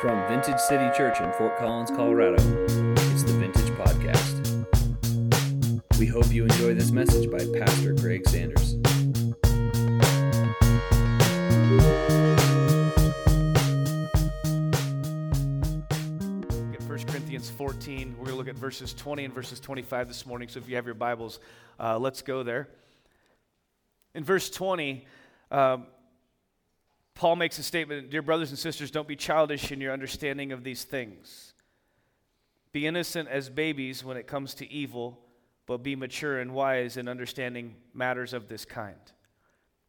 From Vintage City Church in Fort Collins, Colorado, it's the Vintage Podcast. We hope you enjoy this message by Pastor Greg Sanders. At 1 Corinthians 14. We're going to look at verses 20 and verses 25 this morning. So if you have your Bibles, uh, let's go there. In verse 20, um, Paul makes a statement Dear brothers and sisters, don't be childish in your understanding of these things. Be innocent as babies when it comes to evil, but be mature and wise in understanding matters of this kind.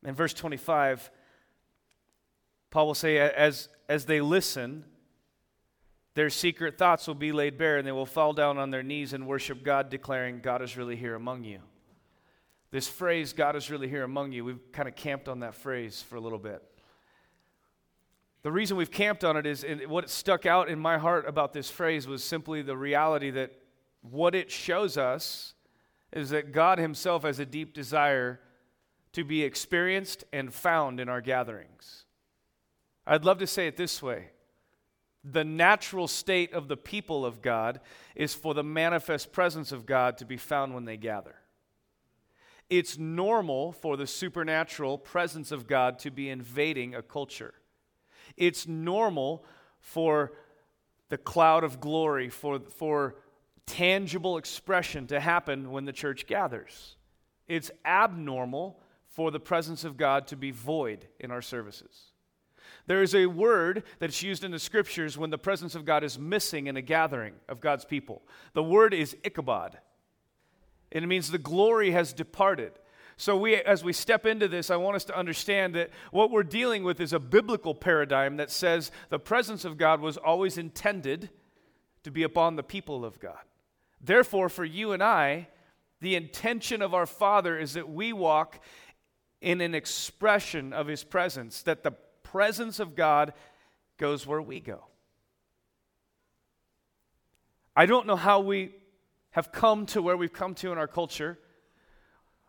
In verse 25, Paul will say, As, as they listen, their secret thoughts will be laid bare, and they will fall down on their knees and worship God, declaring, God is really here among you. This phrase, God is really here among you, we've kind of camped on that phrase for a little bit. The reason we've camped on it is and what stuck out in my heart about this phrase was simply the reality that what it shows us is that God Himself has a deep desire to be experienced and found in our gatherings. I'd love to say it this way the natural state of the people of God is for the manifest presence of God to be found when they gather. It's normal for the supernatural presence of God to be invading a culture. It's normal for the cloud of glory, for, for tangible expression to happen when the church gathers. It's abnormal for the presence of God to be void in our services. There is a word that's used in the scriptures when the presence of God is missing in a gathering of God's people. The word is Ichabod, and it means the glory has departed. So, we, as we step into this, I want us to understand that what we're dealing with is a biblical paradigm that says the presence of God was always intended to be upon the people of God. Therefore, for you and I, the intention of our Father is that we walk in an expression of His presence, that the presence of God goes where we go. I don't know how we have come to where we've come to in our culture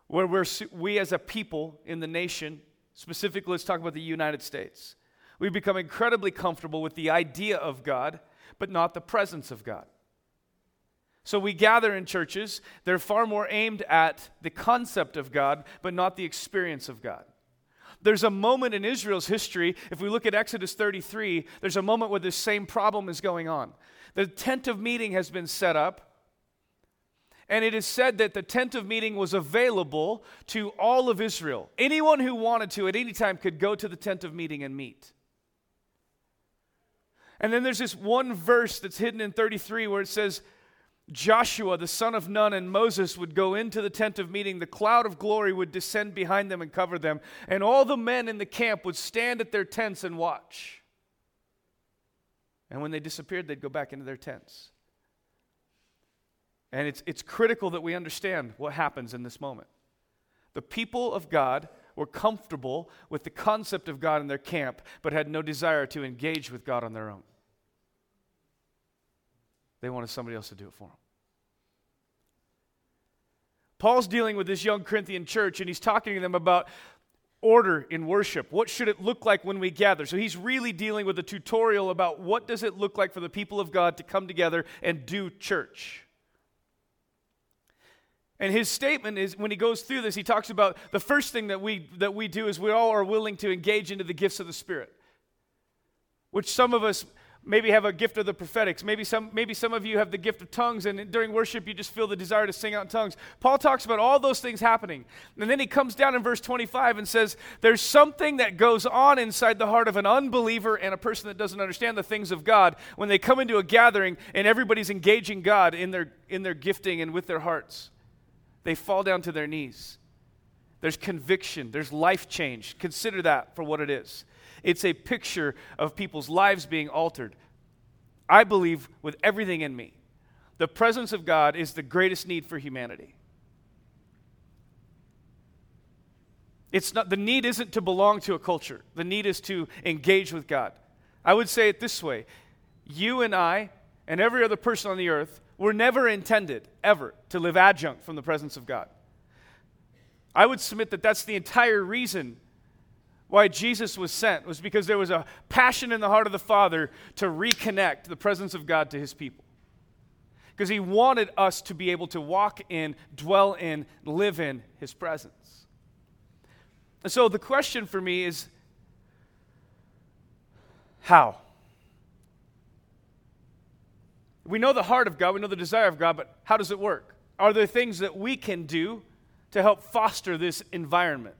where we're, we as a people in the nation, specifically, let's talk about the United States, we've become incredibly comfortable with the idea of God, but not the presence of God. So we gather in churches, they're far more aimed at the concept of God, but not the experience of God. There's a moment in Israel's history, if we look at Exodus 33, there's a moment where this same problem is going on. The tent of meeting has been set up, and it is said that the tent of meeting was available to all of Israel. Anyone who wanted to at any time could go to the tent of meeting and meet. And then there's this one verse that's hidden in 33 where it says, Joshua, the son of Nun, and Moses would go into the tent of meeting. The cloud of glory would descend behind them and cover them. And all the men in the camp would stand at their tents and watch. And when they disappeared, they'd go back into their tents. And it's, it's critical that we understand what happens in this moment. The people of God were comfortable with the concept of God in their camp, but had no desire to engage with God on their own. They wanted somebody else to do it for them. Paul's dealing with this young Corinthian church, and he's talking to them about order in worship. What should it look like when we gather? So he's really dealing with a tutorial about what does it look like for the people of God to come together and do church. And his statement is when he goes through this, he talks about the first thing that we that we do is we all are willing to engage into the gifts of the Spirit. Which some of us maybe have a gift of the prophetics. Maybe some, maybe some of you have the gift of tongues, and during worship, you just feel the desire to sing out in tongues. Paul talks about all those things happening. And then he comes down in verse 25 and says, There's something that goes on inside the heart of an unbeliever and a person that doesn't understand the things of God when they come into a gathering and everybody's engaging God in their, in their gifting and with their hearts they fall down to their knees. There's conviction, there's life change. Consider that for what it is. It's a picture of people's lives being altered. I believe with everything in me, the presence of God is the greatest need for humanity. It's not the need isn't to belong to a culture. The need is to engage with God. I would say it this way. You and I and every other person on the earth were never intended, ever, to live adjunct from the presence of God. I would submit that that's the entire reason why Jesus was sent was because there was a passion in the heart of the Father to reconnect the presence of God to his people. Because he wanted us to be able to walk in, dwell in, live in his presence. And so the question for me is how? We know the heart of God, we know the desire of God, but how does it work? Are there things that we can do to help foster this environment?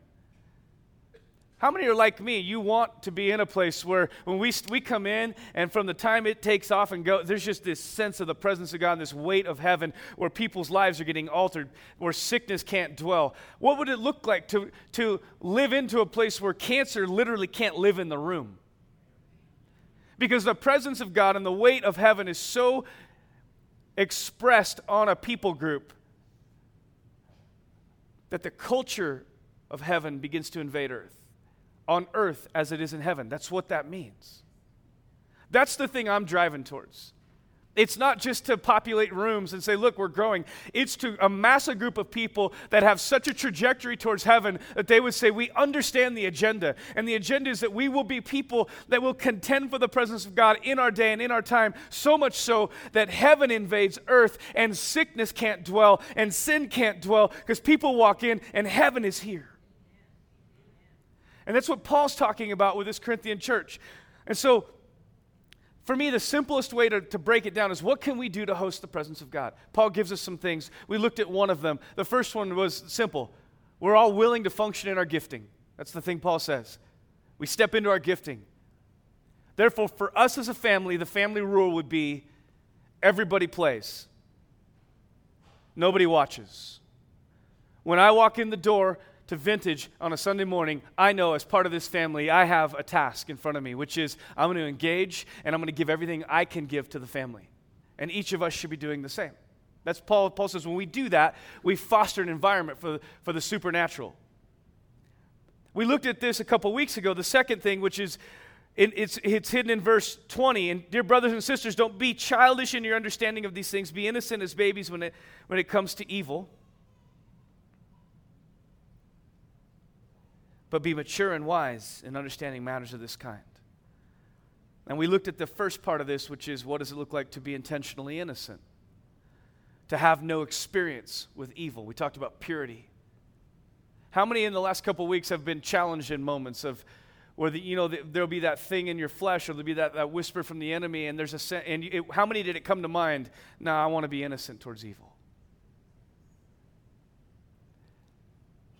How many are like me? You want to be in a place where when we, we come in and from the time it takes off and go, there's just this sense of the presence of God, this weight of heaven where people's lives are getting altered, where sickness can't dwell. What would it look like to, to live into a place where cancer literally can't live in the room? Because the presence of God and the weight of heaven is so expressed on a people group that the culture of heaven begins to invade earth on earth as it is in heaven. That's what that means. That's the thing I'm driving towards. It's not just to populate rooms and say, look, we're growing. It's to amass a group of people that have such a trajectory towards heaven that they would say, we understand the agenda. And the agenda is that we will be people that will contend for the presence of God in our day and in our time, so much so that heaven invades earth and sickness can't dwell and sin can't dwell because people walk in and heaven is here. And that's what Paul's talking about with this Corinthian church. And so, for me, the simplest way to, to break it down is what can we do to host the presence of God? Paul gives us some things. We looked at one of them. The first one was simple we're all willing to function in our gifting. That's the thing Paul says. We step into our gifting. Therefore, for us as a family, the family rule would be everybody plays, nobody watches. When I walk in the door, to Vintage on a Sunday morning, I know as part of this family, I have a task in front of me, which is I'm going to engage and I'm going to give everything I can give to the family. And each of us should be doing the same. That's Paul. Paul says when we do that, we foster an environment for, for the supernatural. We looked at this a couple weeks ago. The second thing, which is it's, it's hidden in verse 20. And dear brothers and sisters, don't be childish in your understanding of these things. Be innocent as babies when it, when it comes to evil. But be mature and wise in understanding matters of this kind. And we looked at the first part of this, which is what does it look like to be intentionally innocent? To have no experience with evil. We talked about purity. How many in the last couple weeks have been challenged in moments of where the, you know the, there'll be that thing in your flesh, or there'll be that, that whisper from the enemy, and there's a and it, how many did it come to mind? Nah, I want to be innocent towards evil.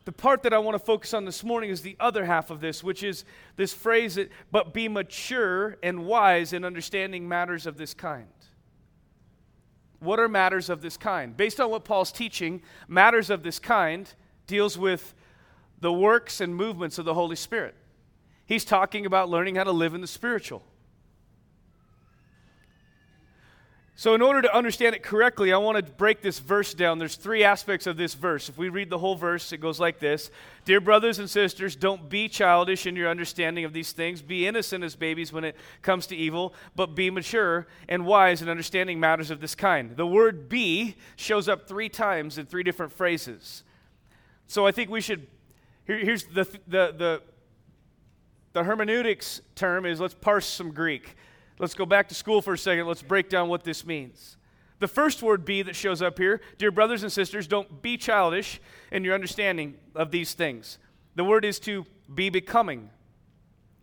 The part that I want to focus on this morning is the other half of this, which is this phrase, that, but be mature and wise in understanding matters of this kind. What are matters of this kind? Based on what Paul's teaching, matters of this kind deals with the works and movements of the Holy Spirit. He's talking about learning how to live in the spiritual. So, in order to understand it correctly, I want to break this verse down. There's three aspects of this verse. If we read the whole verse, it goes like this Dear brothers and sisters, don't be childish in your understanding of these things. Be innocent as babies when it comes to evil, but be mature and wise in understanding matters of this kind. The word be shows up three times in three different phrases. So, I think we should. Here, here's the, the, the, the hermeneutics term is let's parse some Greek. Let's go back to school for a second. Let's break down what this means. The first word be that shows up here, dear brothers and sisters, don't be childish in your understanding of these things. The word is to be becoming.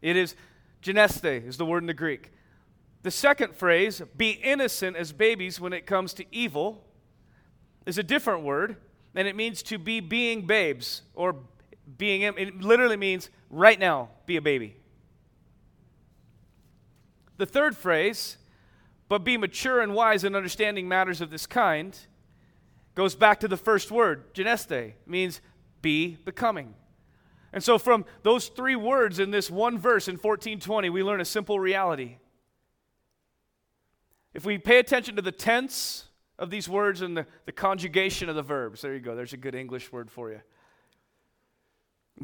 It is geneste, is the word in the Greek. The second phrase, be innocent as babies when it comes to evil, is a different word, and it means to be being babes, or being, it literally means right now, be a baby. The third phrase, but be mature and wise in understanding matters of this kind, goes back to the first word, geneste, means be becoming. And so from those three words in this one verse in 1420, we learn a simple reality. If we pay attention to the tense of these words and the, the conjugation of the verbs, there you go, there's a good English word for you.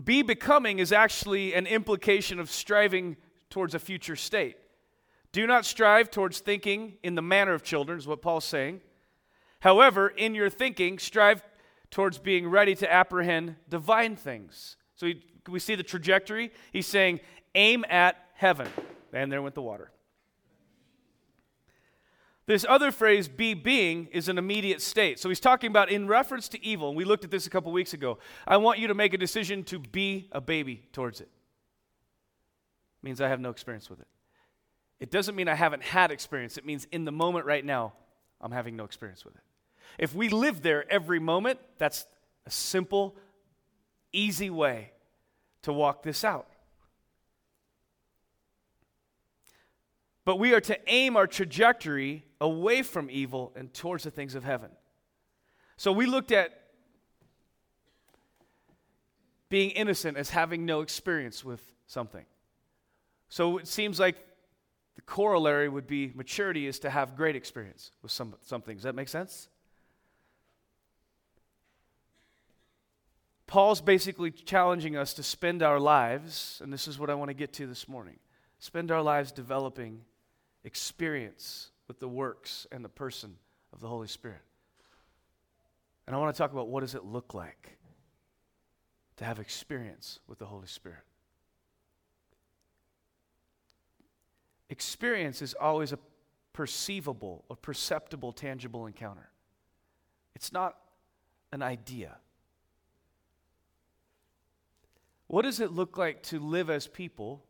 Be becoming is actually an implication of striving towards a future state. Do not strive towards thinking in the manner of children, is what Paul's saying. However, in your thinking, strive towards being ready to apprehend divine things. So he, we see the trajectory. He's saying, aim at heaven. And there went the water. This other phrase, be being, is an immediate state. So he's talking about in reference to evil, and we looked at this a couple weeks ago. I want you to make a decision to be a baby towards it. Means I have no experience with it. It doesn't mean I haven't had experience. It means in the moment right now, I'm having no experience with it. If we live there every moment, that's a simple, easy way to walk this out. But we are to aim our trajectory away from evil and towards the things of heaven. So we looked at being innocent as having no experience with something. So it seems like the corollary would be maturity is to have great experience with some, something. Does that make sense? Paul's basically challenging us to spend our lives, and this is what I want to get to this morning spend our lives developing experience with the works and the person of the Holy Spirit. And I want to talk about what does it look like to have experience with the Holy Spirit. Experience is always a perceivable, a perceptible, tangible encounter. It's not an idea. What does it look like to live as people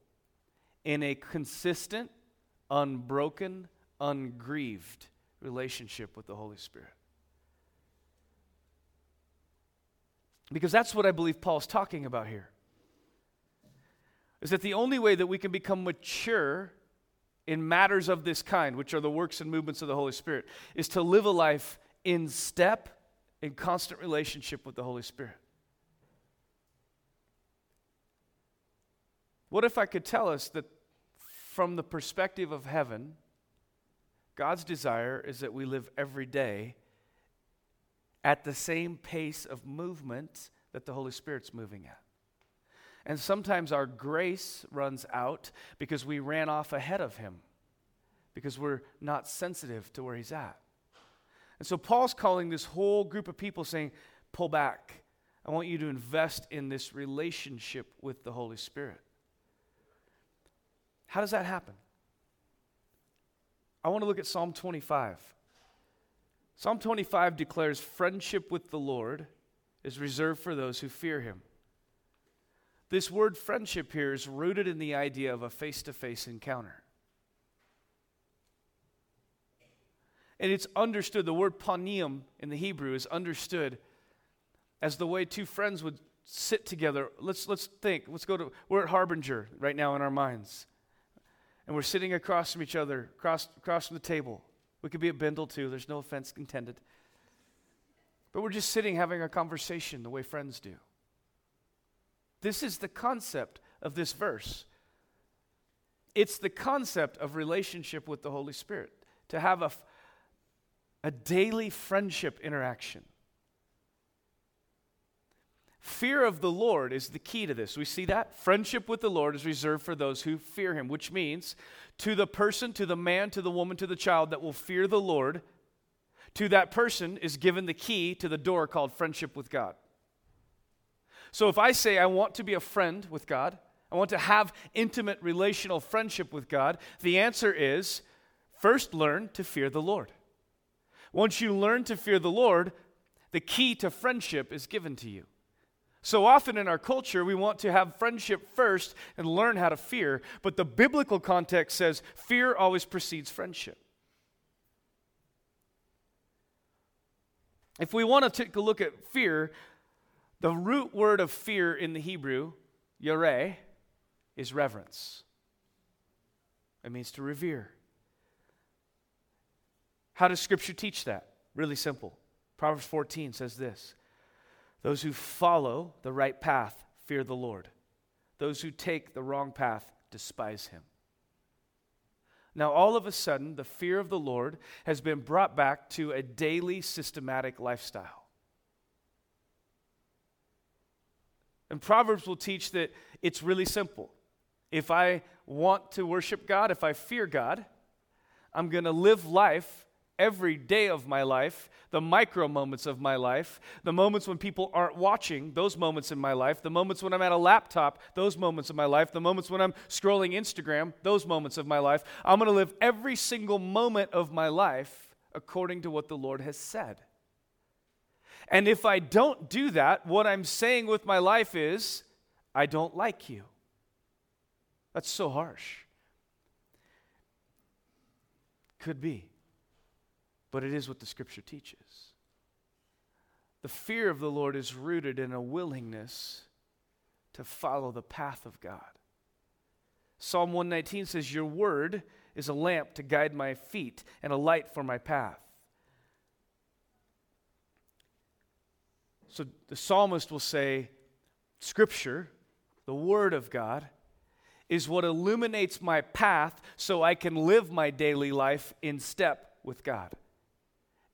in a consistent, unbroken, ungrieved relationship with the Holy Spirit? Because that's what I believe Paul's talking about here. Is that the only way that we can become mature in matters of this kind, which are the works and movements of the Holy Spirit, is to live a life in step, in constant relationship with the Holy Spirit. What if I could tell us that from the perspective of heaven, God's desire is that we live every day at the same pace of movement that the Holy Spirit's moving at. And sometimes our grace runs out because we ran off ahead of Him, because we're not sensitive to where He's at. And so Paul's calling this whole group of people saying, pull back. I want you to invest in this relationship with the Holy Spirit. How does that happen? I want to look at Psalm 25. Psalm 25 declares friendship with the Lord is reserved for those who fear him. This word friendship here is rooted in the idea of a face to face encounter. And it's understood, the word panium in the Hebrew is understood as the way two friends would sit together. Let's, let's think. Let's go to, we're at Harbinger right now in our minds and we're sitting across from each other, across, across from the table. We could be at Bindle too, there's no offense intended. But we're just sitting having a conversation the way friends do. This is the concept of this verse. It's the concept of relationship with the Holy Spirit, to have a, a daily friendship interaction. Fear of the Lord is the key to this. We see that. Friendship with the Lord is reserved for those who fear him, which means to the person, to the man, to the woman, to the child that will fear the Lord, to that person is given the key to the door called friendship with God. So if I say I want to be a friend with God, I want to have intimate relational friendship with God, the answer is first learn to fear the Lord. Once you learn to fear the Lord, the key to friendship is given to you. So often in our culture, we want to have friendship first and learn how to fear, but the biblical context says fear always precedes friendship. If we want to take a look at fear, the root word of fear in the Hebrew, yare, is reverence. It means to revere. How does Scripture teach that? Really simple. Proverbs 14 says this those who follow the right path fear the Lord. Those who take the wrong path despise him. Now, all of a sudden, the fear of the Lord has been brought back to a daily systematic lifestyle. And Proverbs will teach that it's really simple. If I want to worship God, if I fear God, I'm going to live life every day of my life, the micro moments of my life, the moments when people aren't watching, those moments in my life, the moments when I'm at a laptop, those moments of my life, the moments when I'm scrolling Instagram, those moments of my life. I'm going to live every single moment of my life according to what the Lord has said. And if I don't do that, what I'm saying with my life is, I don't like you. That's so harsh. Could be. But it is what the scripture teaches. The fear of the Lord is rooted in a willingness to follow the path of God. Psalm 119 says, Your word is a lamp to guide my feet and a light for my path. So the psalmist will say, Scripture, the Word of God, is what illuminates my path so I can live my daily life in step with God.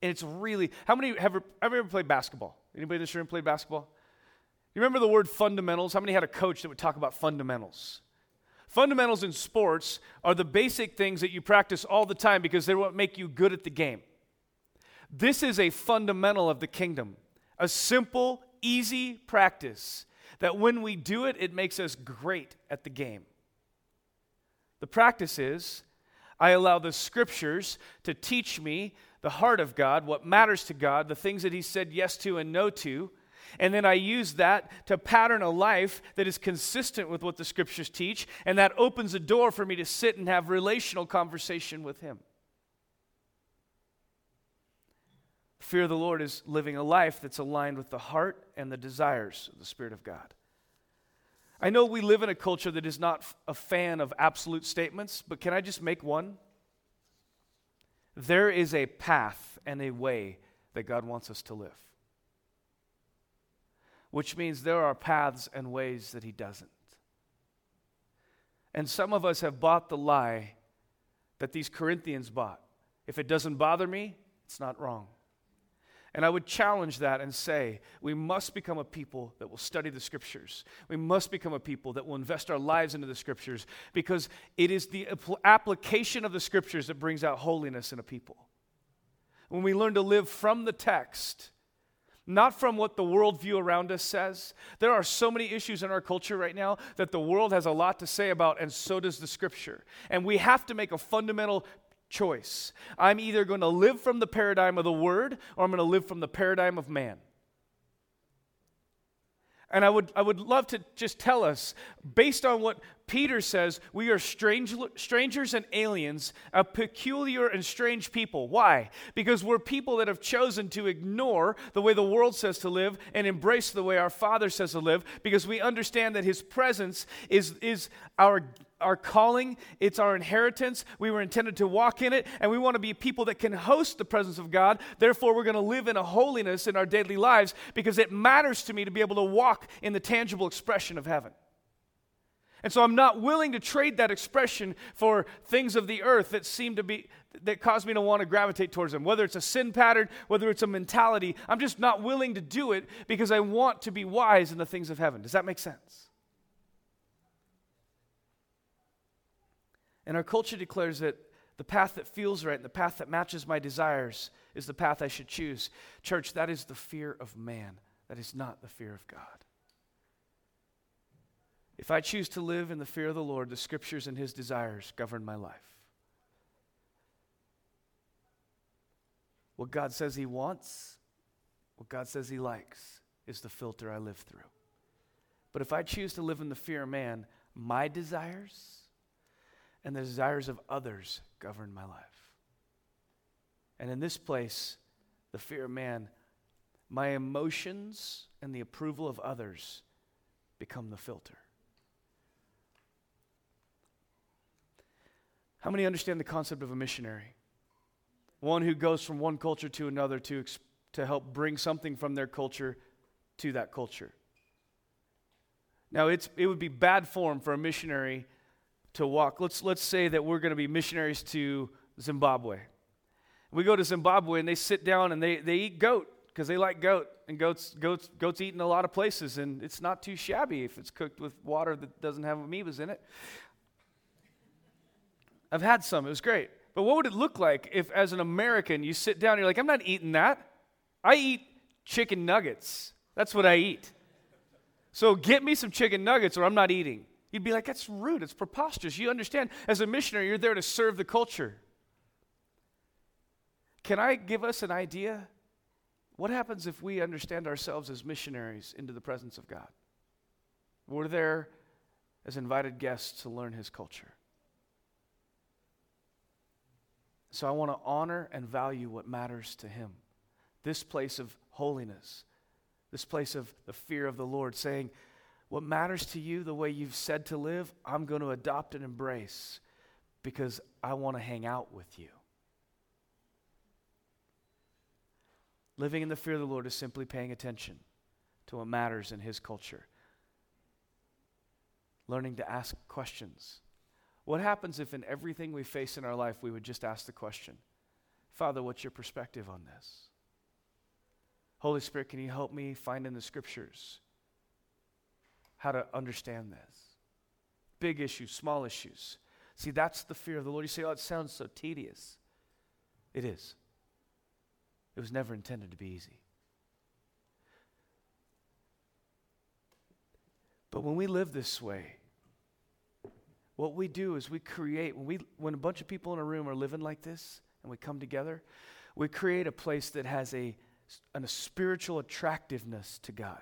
And it's really, how many have ever, played basketball? Anybody in this room played basketball? You remember the word fundamentals? How many had a coach that would talk about fundamentals? Fundamentals in sports are the basic things that you practice all the time because they're what make you good at the game. This is a fundamental of the kingdom, a simple, easy practice that when we do it, it makes us great at the game. The practice is I allow the scriptures to teach me the heart of God, what matters to God, the things that He said yes to and no to. And then I use that to pattern a life that is consistent with what the scriptures teach, and that opens a door for me to sit and have relational conversation with Him. Fear of the Lord is living a life that's aligned with the heart and the desires of the Spirit of God. I know we live in a culture that is not a fan of absolute statements, but can I just make one? There is a path and a way that God wants us to live, which means there are paths and ways that He doesn't. And some of us have bought the lie that these Corinthians bought. If it doesn't bother me, it's not wrong. And I would challenge that and say, we must become a people that will study the scriptures. We must become a people that will invest our lives into the scriptures because it is the application of the scriptures that brings out holiness in a people. When we learn to live from the text, not from what the worldview around us says. There are so many issues in our culture right now that the world has a lot to say about, and so does the scripture. And we have to make a fundamental choice. I'm either going to live from the paradigm of the word or I'm going to live from the paradigm of man. And I would, I would love to just tell us, based on what Peter says, we are strange, strangers and aliens, a peculiar and strange people. Why? Because we're people that have chosen to ignore the way the world says to live and embrace the way our Father says to live, because we understand that His presence is, is our our calling, it's our inheritance. We were intended to walk in it, and we want to be people that can host the presence of God. Therefore, we're going to live in a holiness in our daily lives because it matters to me to be able to walk in the tangible expression of heaven. And so I'm not willing to trade that expression for things of the earth that seem to be that cause me to want to gravitate towards them. Whether it's a sin pattern, whether it's a mentality, I'm just not willing to do it because I want to be wise in the things of heaven. Does that make sense? And our culture declares that the path that feels right and the path that matches my desires is the path I should choose. Church, that is the fear of man. That is not the fear of God. If I choose to live in the fear of the Lord, the scriptures and his desires govern my life. What God says he wants, what God says he likes, is the filter I live through. But if I choose to live in the fear of man, my desires, and the desires of others govern my life. And in this place, the fear of man, my emotions and the approval of others become the filter. How many understand the concept of a missionary? One who goes from one culture to another to, to help bring something from their culture to that culture. Now, it's, it would be bad form for a missionary to walk. Let's, let's say that we're going to be missionaries to Zimbabwe. We go to Zimbabwe and they sit down and they, they eat goat because they like goat. And goats, goats, goats eat in a lot of places, and it's not too shabby if it's cooked with water that doesn't have amoebas in it. I've had some, it was great. But what would it look like if, as an American, you sit down and you're like, I'm not eating that. I eat chicken nuggets. That's what I eat. So get me some chicken nuggets or I'm not eating. You'd be like, that's rude. It's preposterous. You understand, as a missionary, you're there to serve the culture. Can I give us an idea? What happens if we understand ourselves as missionaries into the presence of God? We're there as invited guests to learn his culture. So I want to honor and value what matters to him. This place of holiness, this place of the fear of the Lord, saying, What matters to you, the way you've said to live, I'm going to adopt and embrace because I want to hang out with you. Living in the fear of the Lord is simply paying attention to what matters in his culture. Learning to ask questions what happens if in everything we face in our life we would just ask the question, Father, what's your perspective on this? Holy Spirit, can you help me find in the scriptures how to understand this? Big issues, small issues. See, that's the fear of the Lord. You say, oh, it sounds so tedious. It is. It was never intended to be easy. But when we live this way, what we do is we create, when, we, when a bunch of people in a room are living like this and we come together, we create a place that has a, a spiritual attractiveness to God.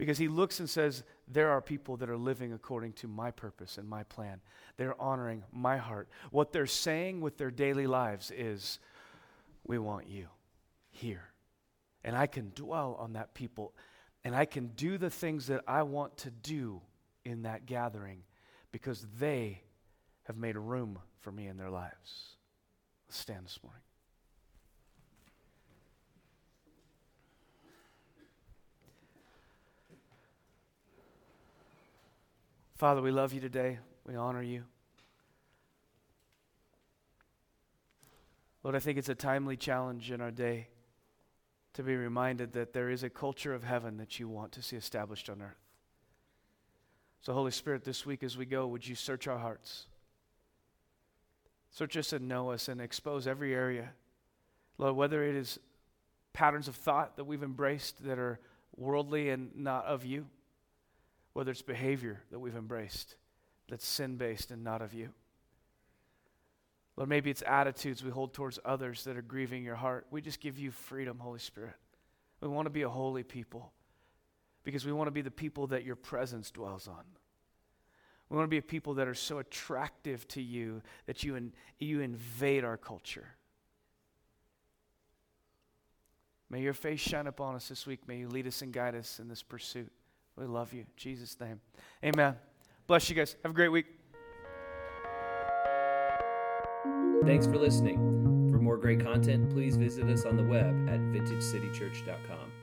Because he looks and says, There are people that are living according to my purpose and my plan. They're honoring my heart. What they're saying with their daily lives is, We want you here. And I can dwell on that people. And I can do the things that I want to do in that gathering because they have made room for me in their lives. Let's stand this morning. Father, we love you today. We honor you. Lord, I think it's a timely challenge in our day to be reminded that there is a culture of heaven that you want to see established on earth. So, Holy Spirit, this week as we go, would you search our hearts? Search us and know us and expose every area. Lord, whether it is patterns of thought that we've embraced that are worldly and not of you, whether it's behavior that we've embraced that's sin based and not of you. Lord, maybe it's attitudes we hold towards others that are grieving your heart. We just give you freedom, Holy Spirit. We want to be a holy people because we want to be the people that your presence dwells on. We want to be a people that are so attractive to you that you, in, you invade our culture. May your face shine upon us this week. May you lead us and guide us in this pursuit. We love you. In Jesus' name. Amen. Bless you guys. Have a great week. Thanks for listening. For more great content, please visit us on the web at vintagecitychurch.com.